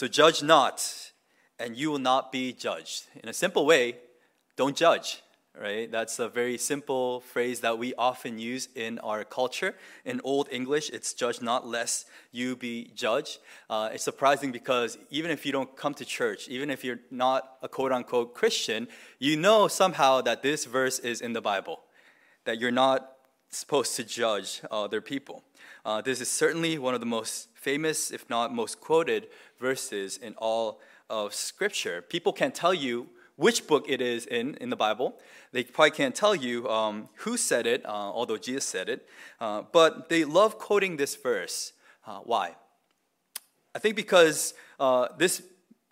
So judge not, and you will not be judged. In a simple way, don't judge right? That's a very simple phrase that we often use in our culture. In Old English, it's judge not lest you be judged. Uh, it's surprising because even if you don't come to church, even if you're not a quote unquote Christian, you know somehow that this verse is in the Bible, that you're not supposed to judge other people. Uh, this is certainly one of the most famous, if not most quoted, verses in all of Scripture. People can tell you which book it is in in the Bible. They probably can't tell you um, who said it, uh, although Jesus said it. Uh, but they love quoting this verse. Uh, why? I think because uh, this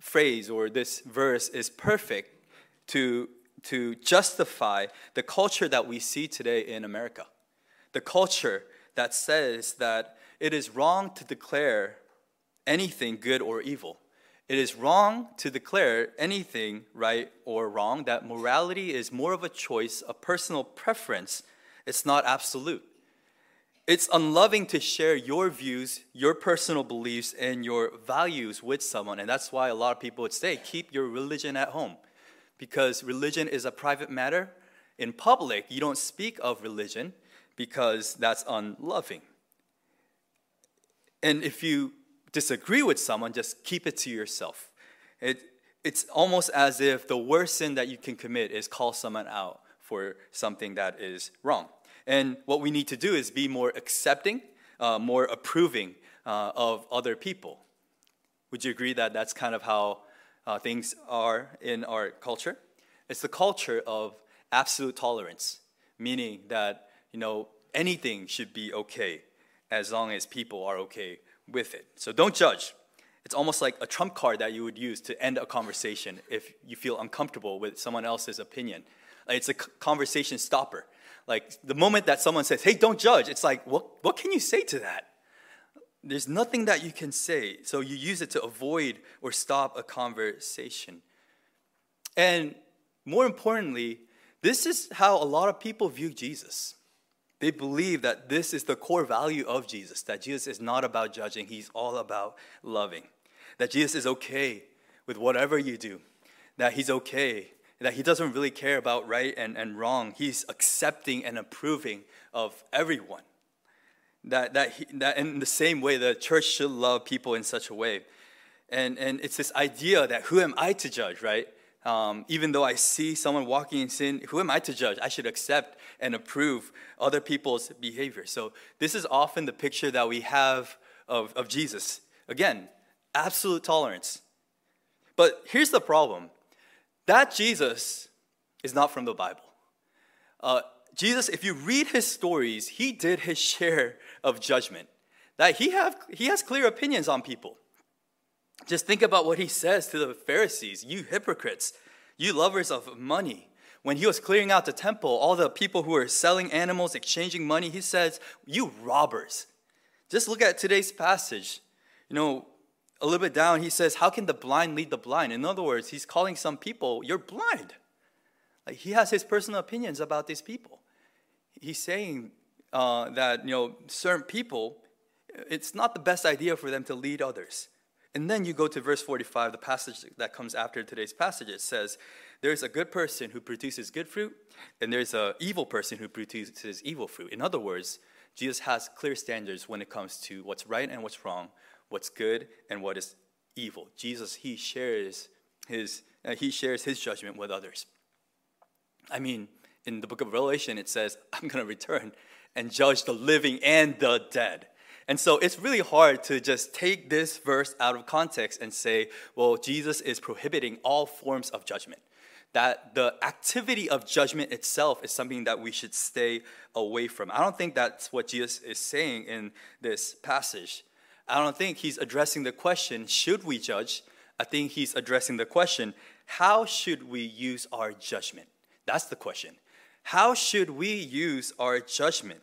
phrase or this verse is perfect to to justify the culture that we see today in America. The culture that says that it is wrong to declare anything good or evil. It is wrong to declare anything right or wrong, that morality is more of a choice, a personal preference. It's not absolute. It's unloving to share your views, your personal beliefs, and your values with someone. And that's why a lot of people would say, keep your religion at home. Because religion is a private matter. In public, you don't speak of religion because that's unloving. And if you disagree with someone, just keep it to yourself. It, it's almost as if the worst sin that you can commit is call someone out for something that is wrong. And what we need to do is be more accepting, uh, more approving uh, of other people. Would you agree that that's kind of how uh, things are in our culture? It's the culture of absolute tolerance, meaning that you know anything should be okay as long as people are okay with it. So don't judge. It's almost like a trump card that you would use to end a conversation if you feel uncomfortable with someone else's opinion. It's a conversation stopper. Like the moment that someone says, hey, don't judge, it's like, what, what can you say to that? There's nothing that you can say. So you use it to avoid or stop a conversation. And more importantly, this is how a lot of people view Jesus. They believe that this is the core value of Jesus, that Jesus is not about judging, he's all about loving. That Jesus is okay with whatever you do, that he's okay, that he doesn't really care about right and, and wrong. He's accepting and approving of everyone. That, that, he, that in the same way, the church should love people in such a way. And, and it's this idea that who am I to judge, right? Um, even though I see someone walking in sin, who am I to judge? I should accept and approve other people's behavior. So, this is often the picture that we have of, of Jesus. Again, absolute tolerance. But here's the problem that Jesus is not from the Bible. Uh, Jesus, if you read his stories, he did his share of judgment. That he, have, he has clear opinions on people. Just think about what he says to the Pharisees you hypocrites, you lovers of money. When he was clearing out the temple, all the people who were selling animals, exchanging money, he says, You robbers. Just look at today's passage. You know, a little bit down, he says, How can the blind lead the blind? In other words, he's calling some people, You're blind. Like he has his personal opinions about these people. He's saying uh, that, you know, certain people, it's not the best idea for them to lead others. And then you go to verse 45, the passage that comes after today's passage. It says, There's a good person who produces good fruit, and there's an evil person who produces evil fruit. In other words, Jesus has clear standards when it comes to what's right and what's wrong, what's good and what is evil. Jesus, he shares his, uh, he shares his judgment with others. I mean, in the book of Revelation, it says, I'm going to return and judge the living and the dead. And so it's really hard to just take this verse out of context and say, well, Jesus is prohibiting all forms of judgment. That the activity of judgment itself is something that we should stay away from. I don't think that's what Jesus is saying in this passage. I don't think he's addressing the question, should we judge? I think he's addressing the question, how should we use our judgment? That's the question. How should we use our judgment?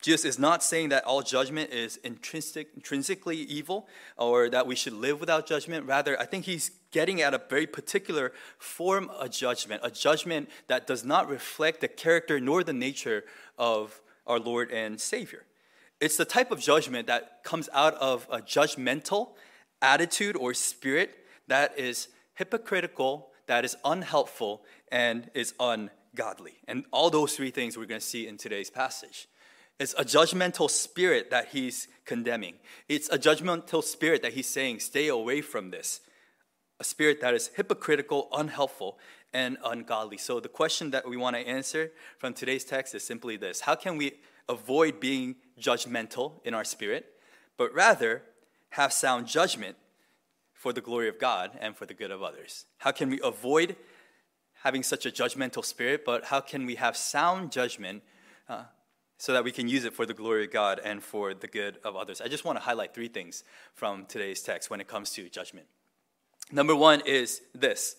Jesus is not saying that all judgment is intrinsic, intrinsically evil or that we should live without judgment. Rather, I think he's getting at a very particular form of judgment, a judgment that does not reflect the character nor the nature of our Lord and Savior. It's the type of judgment that comes out of a judgmental attitude or spirit that is hypocritical, that is unhelpful, and is ungodly. And all those three things we're going to see in today's passage. It's a judgmental spirit that he's condemning. It's a judgmental spirit that he's saying, stay away from this. A spirit that is hypocritical, unhelpful, and ungodly. So, the question that we want to answer from today's text is simply this How can we avoid being judgmental in our spirit, but rather have sound judgment for the glory of God and for the good of others? How can we avoid having such a judgmental spirit, but how can we have sound judgment uh, so that we can use it for the glory of God and for the good of others? I just want to highlight three things from today's text when it comes to judgment. Number one is this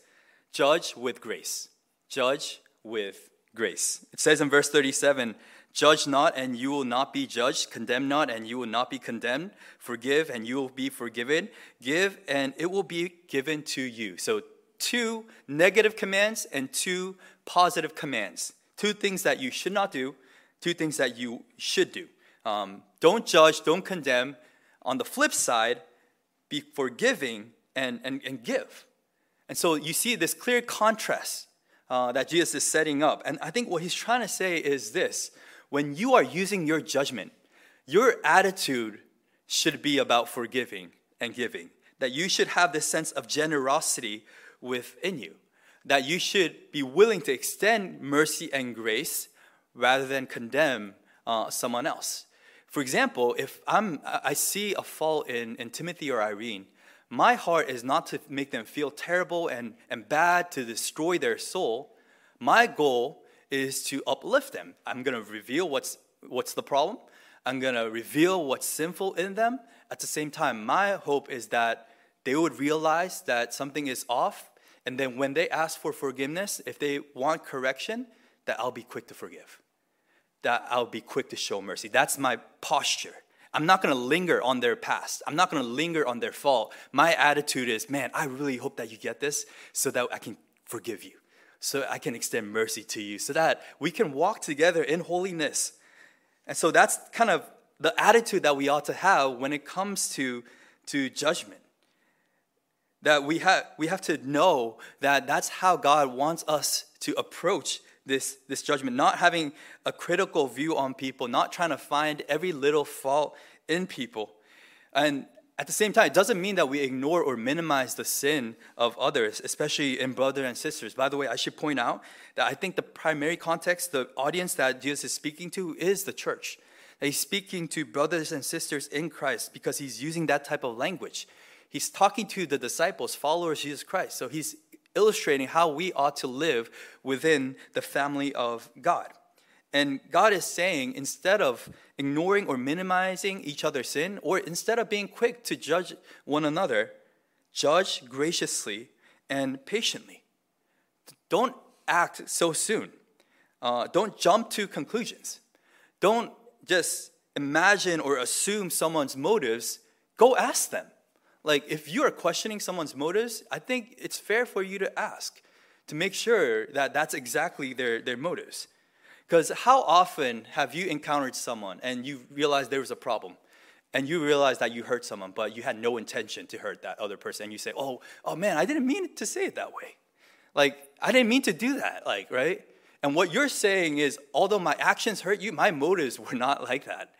judge with grace. Judge with grace. It says in verse 37 Judge not, and you will not be judged. Condemn not, and you will not be condemned. Forgive, and you will be forgiven. Give, and it will be given to you. So, two negative commands and two positive commands. Two things that you should not do, two things that you should do. Um, don't judge, don't condemn. On the flip side, be forgiving and, and, and give. And so you see this clear contrast uh, that Jesus is setting up. And I think what he's trying to say is this when you are using your judgment, your attitude should be about forgiving and giving. That you should have this sense of generosity within you. That you should be willing to extend mercy and grace rather than condemn uh, someone else. For example, if I'm, I see a fault in, in Timothy or Irene, my heart is not to make them feel terrible and, and bad, to destroy their soul. My goal is to uplift them. I'm going to reveal what's, what's the problem. I'm going to reveal what's sinful in them. At the same time, my hope is that they would realize that something is off. And then when they ask for forgiveness, if they want correction, that I'll be quick to forgive. That I'll be quick to show mercy. That's my posture. I'm not to linger on their past. I'm not to linger on their fault. My attitude is, man, I really hope that you get this so that I can forgive you so I can extend mercy to you, so that we can walk together in holiness. And so that's kind of the attitude that we ought to have when it comes to, to judgment. That we have, we have to know that that's how God wants us to approach this, this judgment, not having a critical view on people, not trying to find every little fault in people. And at the same time, it doesn't mean that we ignore or minimize the sin of others, especially in brothers and sisters. By the way, I should point out that I think the primary context, the audience that Jesus is speaking to, is the church. He's speaking to brothers and sisters in Christ because he's using that type of language. He's talking to the disciples, followers of Jesus Christ. So he's illustrating how we ought to live within the family of God. And God is saying, instead of ignoring or minimizing each other's sin, or instead of being quick to judge one another, judge graciously and patiently. Don't act so soon. Uh, don't jump to conclusions. Don't just imagine or assume someone's motives. Go ask them. Like, if you are questioning someone's motives, I think it's fair for you to ask to make sure that that's exactly their, their motives. Because how often have you encountered someone and you realized there was a problem? And you realize that you hurt someone, but you had no intention to hurt that other person. And you say, oh, oh man, I didn't mean to say it that way. Like, I didn't mean to do that, like, right? And what you're saying is, although my actions hurt you, my motives were not like that.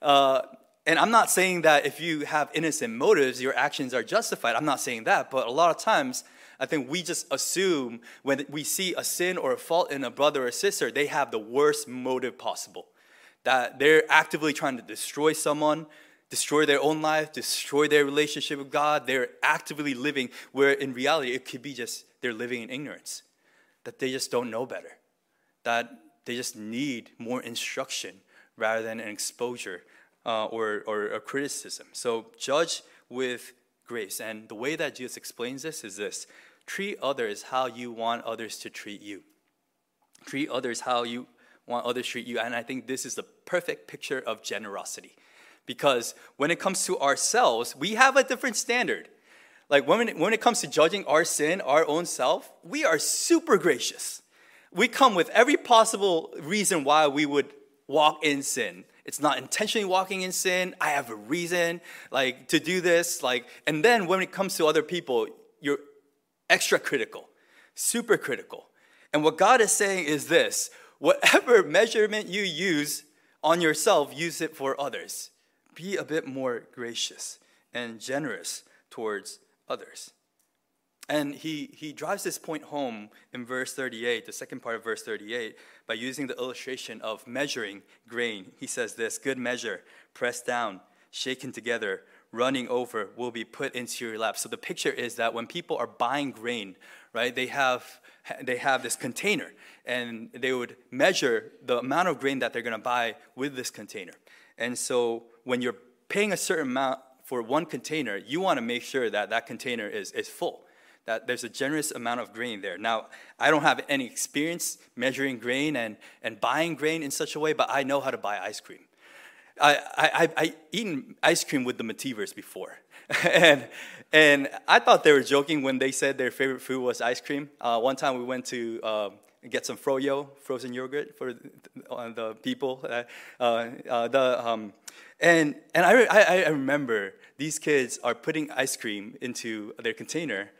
Uh, and I'm not saying that if you have innocent motives, your actions are justified. I'm not saying that. But a lot of times, I think we just assume when we see a sin or a fault in a brother or sister, they have the worst motive possible. That they're actively trying to destroy someone, destroy their own life, destroy their relationship with God. They're actively living where in reality it could be just they're living in ignorance, that they just don't know better, that they just need more instruction rather than an exposure uh, or, or a criticism. So judge with grace. And the way that Jesus explains this is this treat others how you want others to treat you. Treat others how you want others to treat you. And I think this is the perfect picture of generosity. Because when it comes to ourselves, we have a different standard. Like when when it comes to judging our sin, our own self, we are super gracious. We come with every possible reason why we would walk in sin It's not intentionally walking in sin. I have a reason like to do this. Like, and then when it comes to other people, you're extra critical, super critical. And what God is saying is this whatever measurement you use on yourself, use it for others. Be a bit more gracious and generous towards others. And he, he drives this point home in verse 38, the second part of verse 38, by using the illustration of measuring grain. He says this good measure, pressed down, shaken together, running over, will be put into your lap. So the picture is that when people are buying grain, right, they have, they have this container, and they would measure the amount of grain that they're going to buy with this container. And so when you're paying a certain amount for one container, you want to make sure that that container is, is full that there's a generous amount of grain there. Now, I don't have any experience measuring grain and, and buying grain in such a way, but I know how to buy ice cream. I, I, I eaten ice cream with the Mativers before. and, and I thought they were joking when they said their favorite food was ice cream. Uh, one time we went to um, get some froyo, frozen yogurt for uh, the people. Uh, uh, the, um, and and I, I, I remember these kids are putting ice cream into their container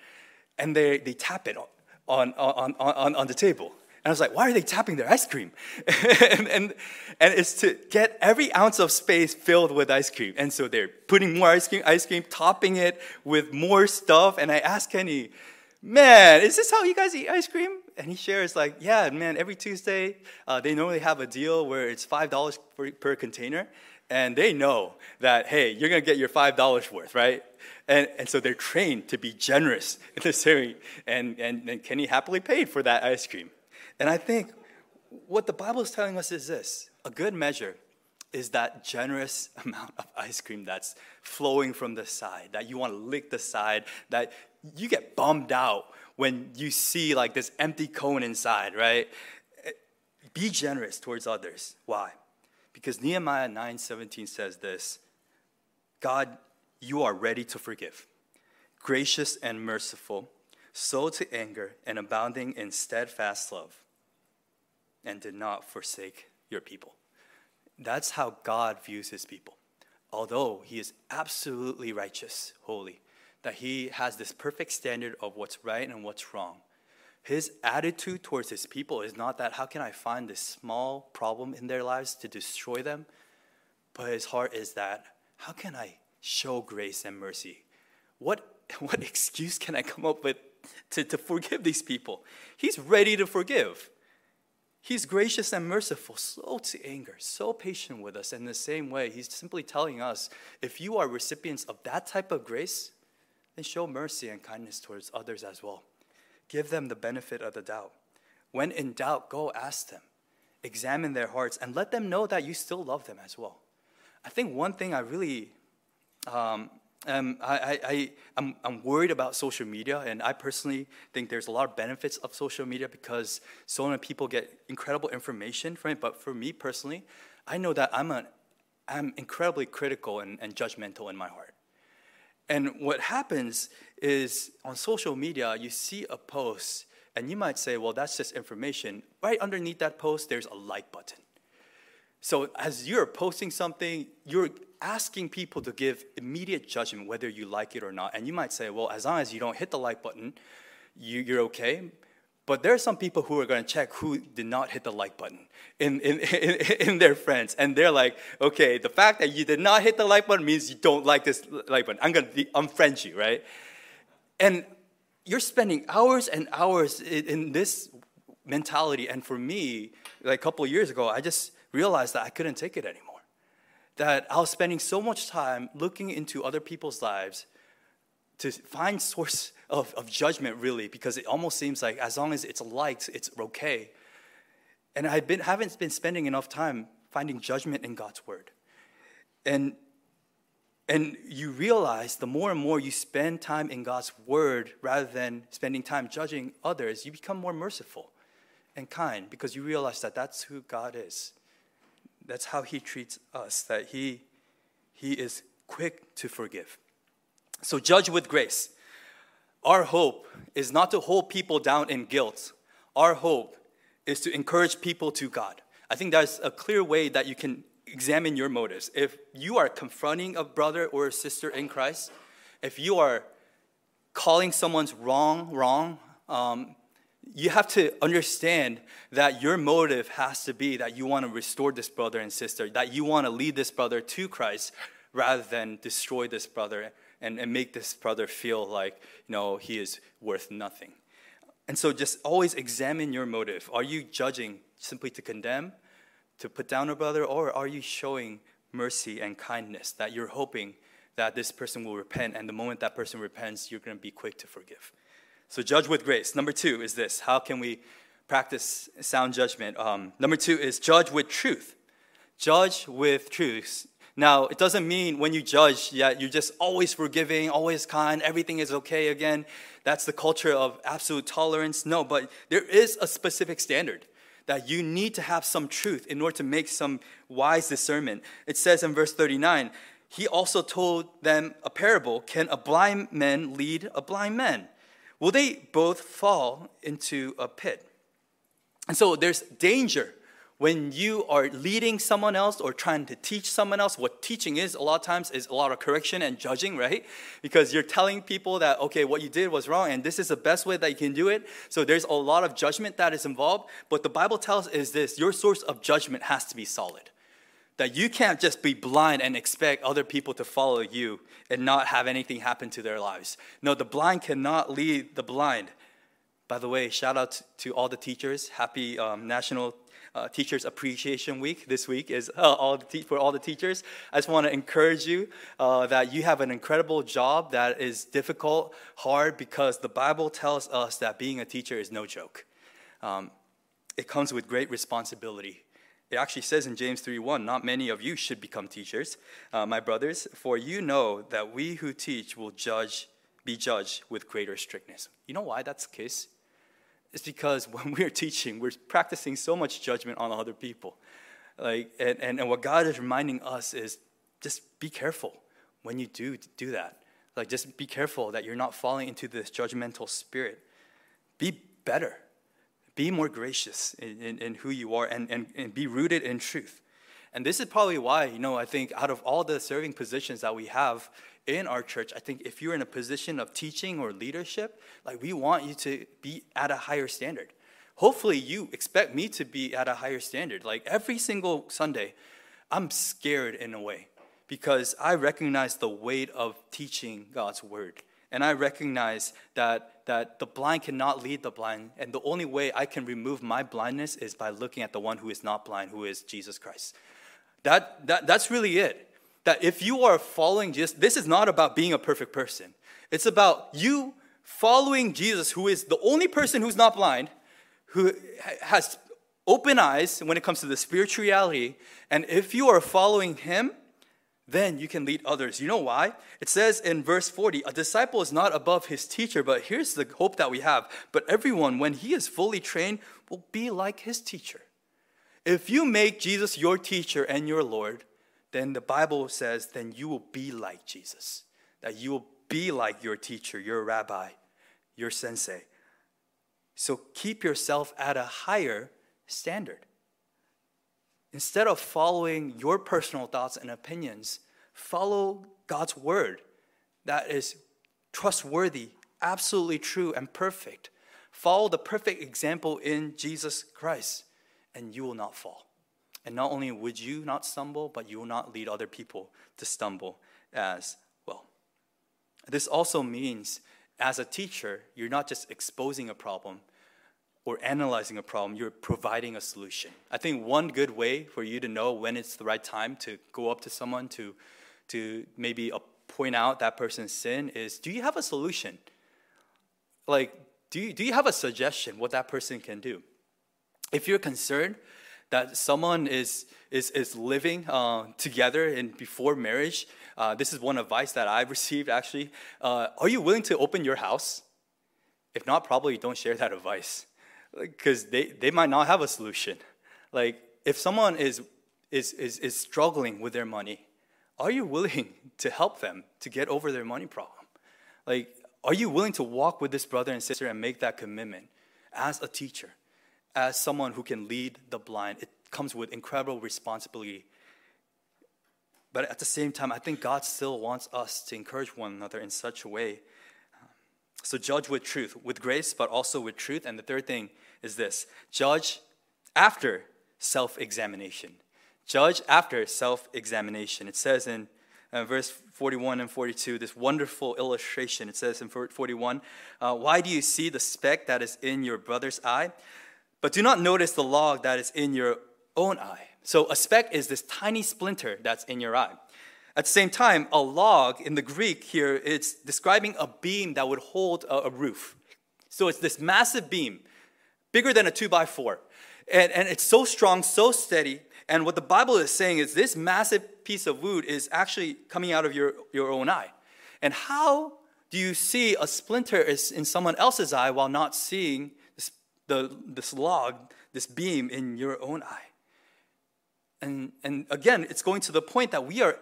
and they, they tap it on, on, on, on on the table. And I was like, why are they tapping their ice cream? and, and, and it's to get every ounce of space filled with ice cream. And so they're putting more ice cream, ice cream, topping it with more stuff. And I asked Kenny, man, is this how you guys eat ice cream? And he shares like, yeah, man, every Tuesday, uh, they normally have a deal where it's $5 per, per container. And they know that, hey, you're to get your $5 worth, right? And, and so they're trained to be generous in this area. And, and, and Kenny happily paid for that ice cream. And I think what the Bible is telling us is this a good measure is that generous amount of ice cream that's flowing from the side, that you want to lick the side, that you get bummed out when you see like this empty cone inside, right? Be generous towards others. Why? Because Nehemiah 9:17 says this, God you are ready to forgive, gracious and merciful, slow to anger, and abounding in steadfast love, and did not forsake your people. That's how God views his people. Although he is absolutely righteous, holy, that he has this perfect standard of what's right and what's wrong. His attitude towards his people is not that how can I find this small problem in their lives to destroy them, but his heart is that how can I show grace and mercy. What, what excuse can I come up with to, to forgive these people? He's ready to forgive. He's gracious and merciful, slow to anger, so patient with us. In the same way, he's simply telling us if you are recipients of that type of grace, then show mercy and kindness towards others as well. Give them the benefit of the doubt. When in doubt, go ask them, examine their hearts, and let them know that you still love them as well. I think one thing I really um, um, I, I, I'm, I'm worried about social media, and I personally think there's a lot of benefits of social media because so many people get incredible information from it. But for me personally, I know that I'm, a, I'm incredibly critical and, and judgmental in my heart. And what happens is on social media, you see a post, and you might say, well, that's just information. Right underneath that post, there's a like button. So as you're posting something, you're asking people to give immediate judgment whether you like it or not. And you might say, well, as long as you don't hit the like button, you, you're okay. But there are some people who are going to check who did not hit the like button in, in, in, in, their friends. And they're like, okay, the fact that you did not hit the like button means you don't like this like button. I'm going to unfriend you, right? And you're spending hours and hours in, in this mentality. And for me, like a couple of years ago, I just realized that I couldn't take it anymore that I was spending so much time looking into other people's lives to find source of, of judgment really because it almost seems like as long as it's liked it's okay and i been, haven't been spending enough time finding judgment in god's word and and you realize the more and more you spend time in god's word rather than spending time judging others you become more merciful and kind because you realize that that's who god is that's how he treats us, that he, he is quick to forgive. So judge with grace. Our hope is not to hold people down in guilt. Our hope is to encourage people to God. I think that's a clear way that you can examine your motives. If you are confronting a brother or a sister in Christ, if you are calling someone's wrong wrong, um, you have to understand that your motive has to be that you want to restore this brother and sister, that you want to lead this brother to Christ rather than destroy this brother and, and make this brother feel like you know he is worth nothing. And so just always examine your motive. Are you judging simply to condemn, to put down a brother, or are you showing mercy and kindness that you're hoping that this person will repent, and the moment that person repents, you're going to be quick to forgive? So judge with grace. Number two is this how can we practice sound judgment? Um, number two is judge with truth. Judge with truth. Now, it doesn't mean when you judge, yeah, you're just always forgiving, always kind, everything is okay again. That's the culture of absolute tolerance. No, but there is a specific standard that you need to have some truth in order to make some wise discernment. It says in verse 39, he also told them a parable Can a blind man lead a blind man? Will they both fall into a pit? And so there's danger when you are leading someone else or trying to teach someone else, what teaching is a lot of times is a lot of correction and judging, right? Because you're telling people that, okay, what you did was wrong and this is the best way that you can do it. So there's a lot of judgment that is involved. But the Bible tells is this your source of judgment has to be solid. That you can't just be blind and expect other people to follow you and not have anything happen to their lives. No, the blind cannot lead the blind. By the way, shout out to all the teachers. Happy um, National uh, Teachers Appreciation Week. This week is uh, all for all the teachers. I just want to encourage you uh, that you have an incredible job that is difficult, hard, because the Bible tells us that being a teacher is no joke. Um, it comes with great responsibility. It actually says in James 3:1, "Not many of you should become teachers, uh, my brothers, for you know that we who teach will judge, be judged with greater strictness." You know why that's the case? Is because when we're teaching, we're practicing so much judgment on other people. Like, and, and, and what God is reminding us is just be careful when you do do that. Like, just be careful that you're not falling into this judgmental spirit. Be better. Be more gracious in, in, in who you are and, and, and be rooted in truth. And this is probably why, you know, I think out of all the serving positions that we have in our church, I think if you're in a position of teaching or leadership, like we want you to be at a higher standard. Hopefully, you expect me to be at a higher standard. Like every single Sunday, I'm scared in a way because I recognize the weight of teaching God's word. And I recognize that, that the blind cannot lead the blind. And the only way I can remove my blindness is by looking at the one who is not blind, who is Jesus Christ. That, that, that's really it that if you are following Jesus, this is not about being a perfect person. It's about you following Jesus, who is the only person who's not blind, who has open eyes when it comes to the spiritual reality. And if you are following him, then you can lead others. You know why? It says in verse 40 a disciple is not above his teacher, but here's the hope that we have. But everyone, when he is fully trained, will be like his teacher. If you make Jesus your teacher and your Lord, then the Bible says, then you will be like Jesus. That you will be like your teacher, your rabbi, your sensei. So keep yourself at a higher standard. Instead of following your personal thoughts and opinions, follow God's word that is trustworthy, absolutely true, and perfect. Follow the perfect example in Jesus Christ, and you will not fall. And not only would you not stumble, but you will not lead other people to stumble as well. This also means, as a teacher, you're not just exposing a problem or analyzing a problem, you're providing a solution. I think one good way for you to know when it's the right time to go up to someone to, to maybe point out that person's sin is do you have a solution? Like, do you, do you have a suggestion what that person can do? If you're concerned that someone is, is, is living uh, together and before marriage, uh, this is one advice that I've received actually. Uh, are you willing to open your house? If not, probably don't share that advice because they, they might not have a solution. Like, if someone is, is, is, is struggling with their money, are you willing to help them to get over their money problem? Like, are you willing to walk with this brother and sister and make that commitment as a teacher? As someone who can lead the blind, it comes with incredible responsibility But at the same time, I think God still wants us to encourage one another in such a way. So judge with truth, with grace, but also with truth. And the third thing is this judge after self examination. Judge after self examination. It says in uh, verse 41 and 42, this wonderful illustration. It says in 41, uh, Why do you see the speck that is in your brother's eye, but do not notice the log that is in your own eye? So a speck is this tiny splinter that's in your eye. At the same time, a log in the Greek here, it's describing a beam that would hold a, a roof. So it's this massive beam, bigger than a two by four. And, and it's so strong, so steady. And what the Bible is saying is this massive piece of wood is actually coming out of your, your own eye. And how do you see a splinter is in someone else's eye while not seeing the, this log, this beam in your own eye? And, and again, it's going to the point that we are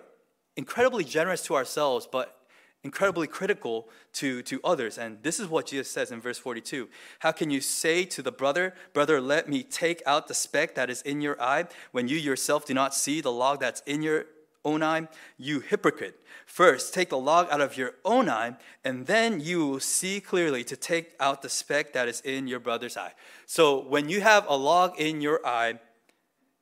incredibly generous to ourselves, but incredibly critical to, to others. And this is what Jesus says in verse 42 How can you say to the brother, Brother, let me take out the speck that is in your eye, when you yourself do not see the log that's in your own eye? You hypocrite. First, take the log out of your own eye, and then you will see clearly to take out the speck that is in your brother's eye. So, when you have a log in your eye,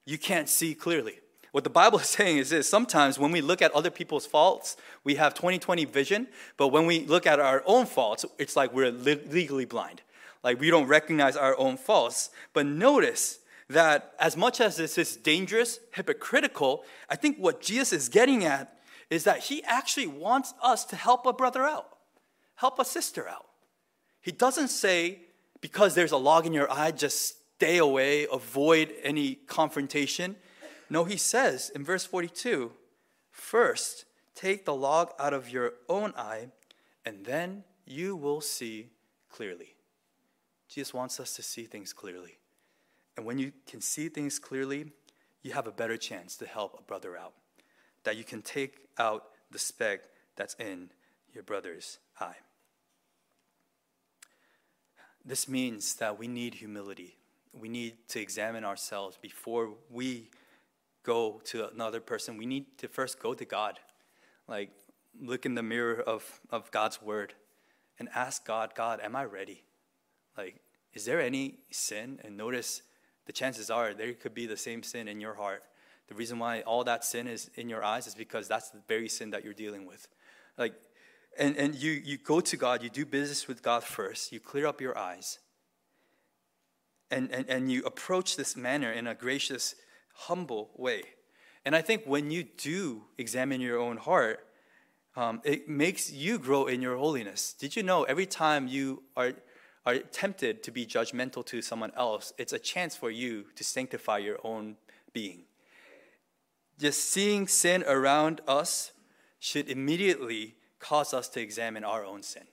you can't see clearly. What the Bible is saying is this sometimes when we look at other people's faults, we have 20 20 vision, but when we look at our own faults, it's like we're legally blind. Like we don't recognize our own faults. But notice that as much as this is dangerous, hypocritical, I think what Jesus is getting at is that he actually wants us to help a brother out, help a sister out. He doesn't say, because there's a log in your eye, just stay away, avoid any confrontation. No, he says in verse 42 first, take the log out of your own eye, and then you will see clearly. Jesus wants us to see things clearly. And when you can see things clearly, you have a better chance to help a brother out. That you can take out the speck that's in your brother's eye. This means that we need humility. We need to examine ourselves before we go to another person, we need to first go to God. Like, look in the mirror of, of God's word and ask God, God, am I ready? Like, is there any sin? And notice the chances are there could be the same sin in your heart. The reason why all that sin is in your eyes is because that's the very sin that you're dealing with. Like, and, and you, you go to God, you do business with God first, you clear up your eyes, and, and, and you approach this manner in a gracious, humble way. And I think when you do examine your own heart, um, it makes you grow in your holiness. Did you know every time you are, are tempted to be judgmental to someone else, it's a chance for you to sanctify your own being? Just seeing sin around us should immediately cause us to examine our own sin.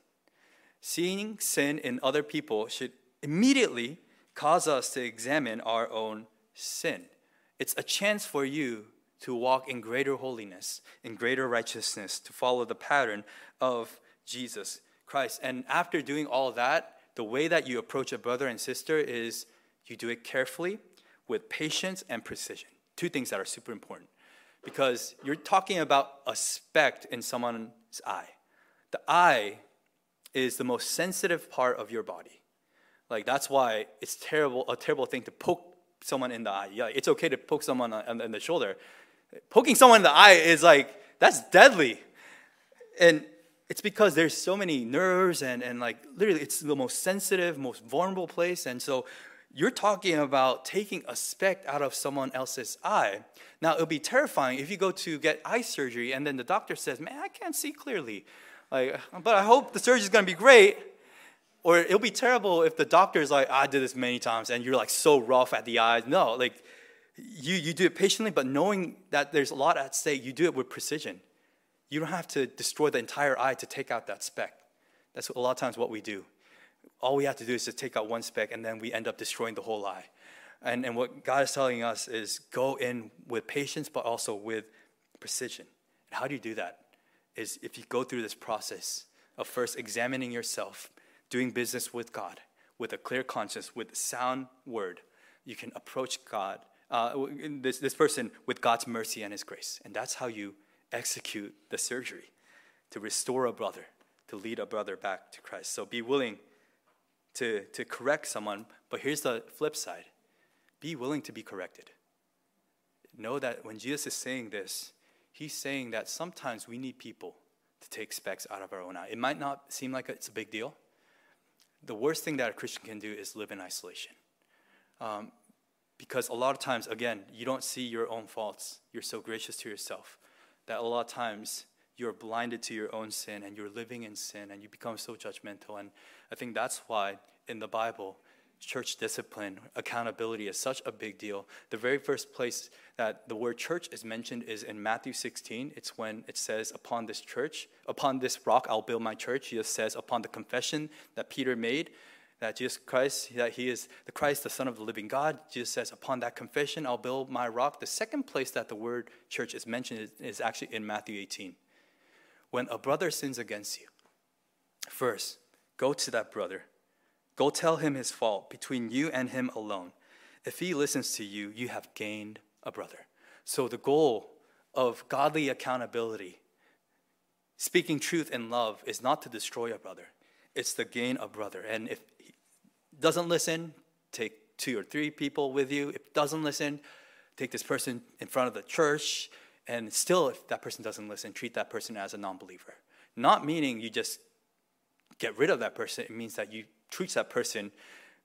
Seeing sin in other people should immediately cause us to examine our own sin. It's a chance for you to walk in greater holiness, in greater righteousness, to follow the pattern of Jesus Christ. And after doing all that, the way that you approach a brother and sister is you do it carefully, with patience and precision. Two things that are super important. Because you're talking about a speck in someone's eye. The eye is the most sensitive part of your body. Like that's why it's terrible, a terrible thing to poke someone in the eye. Yeah, it's okay to poke someone in the shoulder. Poking someone in the eye is like, that's deadly. And it's because there's so many nerves and, and like literally it's the most sensitive, most vulnerable place. And so you're talking about taking a speck out of someone else's eye. Now it'll be terrifying if you go to get eye surgery and then the doctor says, Man, I can't see clearly. Like, but I hope the surgery's gonna be great. Or it'll be terrible if the doctor is like, I did this many times, and you're like so rough at the eyes. No, like you, you do it patiently, but knowing that there's a lot at stake, you do it with precision. You don't have to destroy the entire eye to take out that speck. That's a lot of times what we do. All we have to do is to take out one speck, and then we end up destroying the whole eye. And, and what God is telling us is go in with patience, but also with precision. And how do you do that? Is if you go through this process of first examining yourself, doing business with God with a clear conscience, with sound word, you can approach God, uh, this, this person with God's mercy and His grace. And that's how you execute the surgery, to restore a brother, to lead a brother back to Christ. So be willing to, to correct someone, but here's the flip side be willing to be corrected. Know that when Jesus is saying this, he's saying that sometimes we need people to take specks out of our own eye. It might not seem like it's a big deal. The worst thing that a Christian can do is live in isolation. Um, because a lot of times, again, you don't see your own faults. You're so gracious to yourself that a lot of times you're blinded to your own sin and you're living in sin and you become so judgmental. And I think that's why in the Bible, church discipline, accountability is such a big deal. The very first place that the word church is mentioned is in Matthew 16. It's when it says, Upon this church, upon this rock, I'll build my church. Jesus says, Upon the confession that Peter made, that Jesus Christ, that He is the Christ, the Son of the living God. Jesus says, Upon that confession, I'll build my rock. The second place that the word church is mentioned is, is actually in Matthew 18. When a brother sins against you, first, go to that brother. Go tell him his fault between you and him alone. If he listens to you, you have gained a brother. So the goal of godly accountability, speaking truth in love, is not to destroy a brother, it's to gain a brother. And if doesn't listen, take two or three people with you. If it doesn't listen, take this person in front of the church. And still, if that person doesn't listen, treat that person as a non believer. Not meaning you just get rid of that person, it means that you treat that person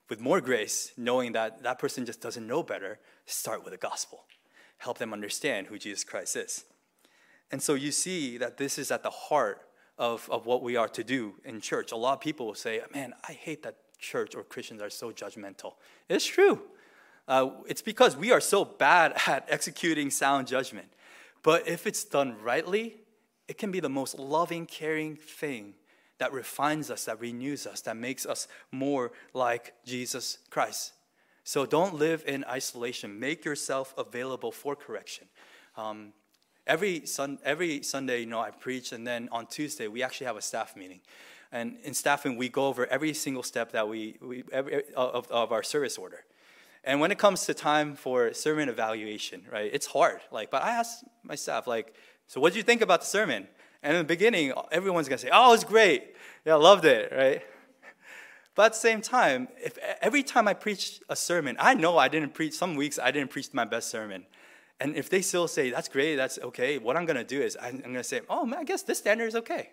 with more grace, knowing that that person just doesn't know better. Start with the gospel, help them understand who Jesus Christ is. And so you see that this is at the heart of, of what we are to do in church. A lot of people will say, Man, I hate that church or Christians are so judgmental. It's true. Uh, it's because we are so bad at executing sound judgment. But if it's done rightly, it can be the most loving, caring thing that refines us, that renews us, that makes us more like Jesus Christ. So don't live in isolation. Make yourself available for correction. Um, Every, sun, every Sunday, you know, I preach, and then on Tuesday, we actually have a staff meeting. And in staffing, we go over every single step that we, we every, of, of our service order. And when it comes to time for sermon evaluation, right, it's hard. Like, but I ask my staff, like, so what did you think about the sermon? And in the beginning, everyone's gonna say, oh, it's great. Yeah, I loved it, right? But at the same time, if every time I preach a sermon, I know I didn't preach, some weeks I didn't preach my best sermon. And if they still say, that's great, that's okay, what I'm gonna do is I'm gonna say, oh, man, I guess this standard is okay.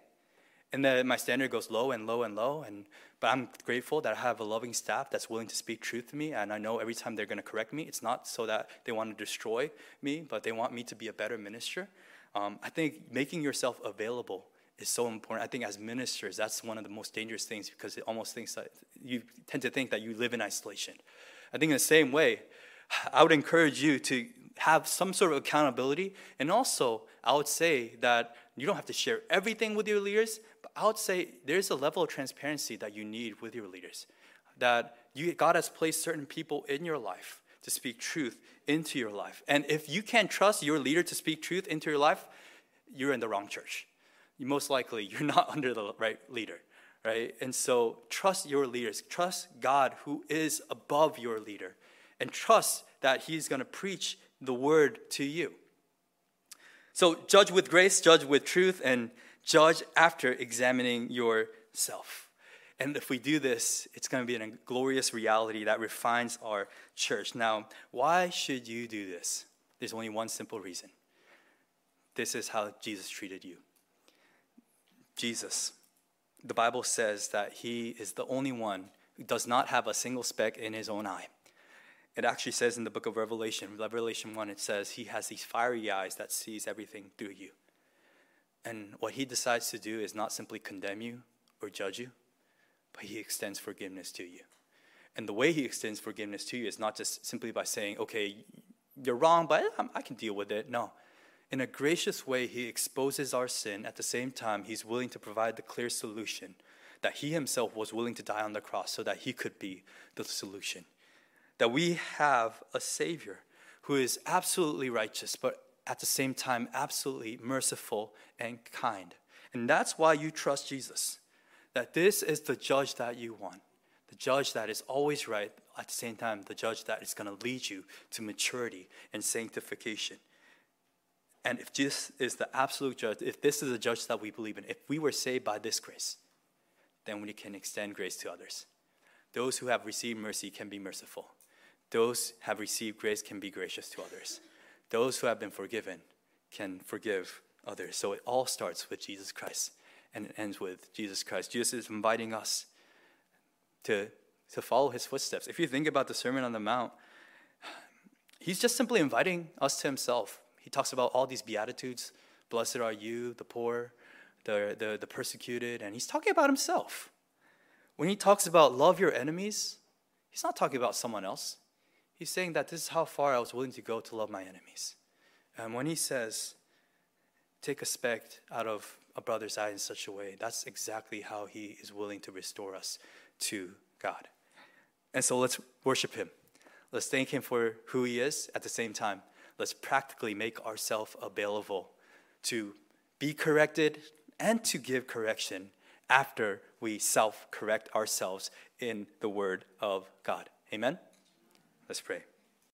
And then my standard goes low and low and low. And, but I'm grateful that I have a loving staff that's willing to speak truth to me. And I know every time they're gonna correct me, it's not so that they wanna destroy me, but they want me to be a better minister. Um, I think making yourself available is so important. I think as ministers, that's one of the most dangerous things because it almost thinks that you tend to think that you live in isolation. I think in the same way, I would encourage you to have some sort of accountability. And also, I would say that you don't have to share everything with your leaders, but I would say there's a level of transparency that you need with your leaders. That you, God has placed certain people in your life to speak truth into your life. And if you can't trust your leader to speak truth into your life, you're in the wrong church. Most likely, you're not under the right leader, right? And so trust your leaders. Trust God who is above your leader. And trust that he's going to preach the word to you. So judge with grace, judge with truth, and judge after examining yourself. And if we do this, it's going to be a glorious reality that refines our church. Now, why should you do this? There's only one simple reason. This is how Jesus treated you. Jesus, the Bible says that he is the only one who does not have a single speck in his own eye. It actually says in the book of Revelation, Revelation 1, it says he has these fiery eyes that sees everything through you. And what he decides to do is not simply condemn you or judge you, but he extends forgiveness to you. And the way he extends forgiveness to you is not just simply by saying, okay, you're wrong, but eh, I can deal with it. No. In a gracious way, he exposes our sin. At the same time, he's willing to provide the clear solution that he himself was willing to die on the cross so that he could be the solution that we have a Savior who is absolutely righteous, but at the same time, absolutely merciful and kind. And that's why you trust Jesus. That this is the judge that you want, the judge that is always right, at the same time, the judge that is going to lead you to maturity and sanctification. And if Jesus is the absolute judge, if this is the judge that we believe in, if we were saved by this grace, then we can extend grace to others. Those who have received mercy can be merciful. Those who have received grace can be gracious to others. Those who have been forgiven can forgive others. So it all starts with Jesus Christ and it ends with Jesus Christ. Jesus is inviting us to, to follow his footsteps. If you think about the Sermon on the Mount, he's just simply inviting us to himself. He talks about all these beatitudes blessed are you, the poor, the, the, the persecuted, and he's talking about himself. When he talks about love your enemies, he's not talking about someone else. He's saying that this is how far I was willing to go to love my enemies. And when he says, take a speck out of a brother's eye in such a way, that's exactly how he is willing to restore us to God. And so let's worship him. Let's thank him for who he is at the same time. Let's practically make ourselves available to be corrected and to give correction after we self correct ourselves in the Word of God. Amen? Let's pray.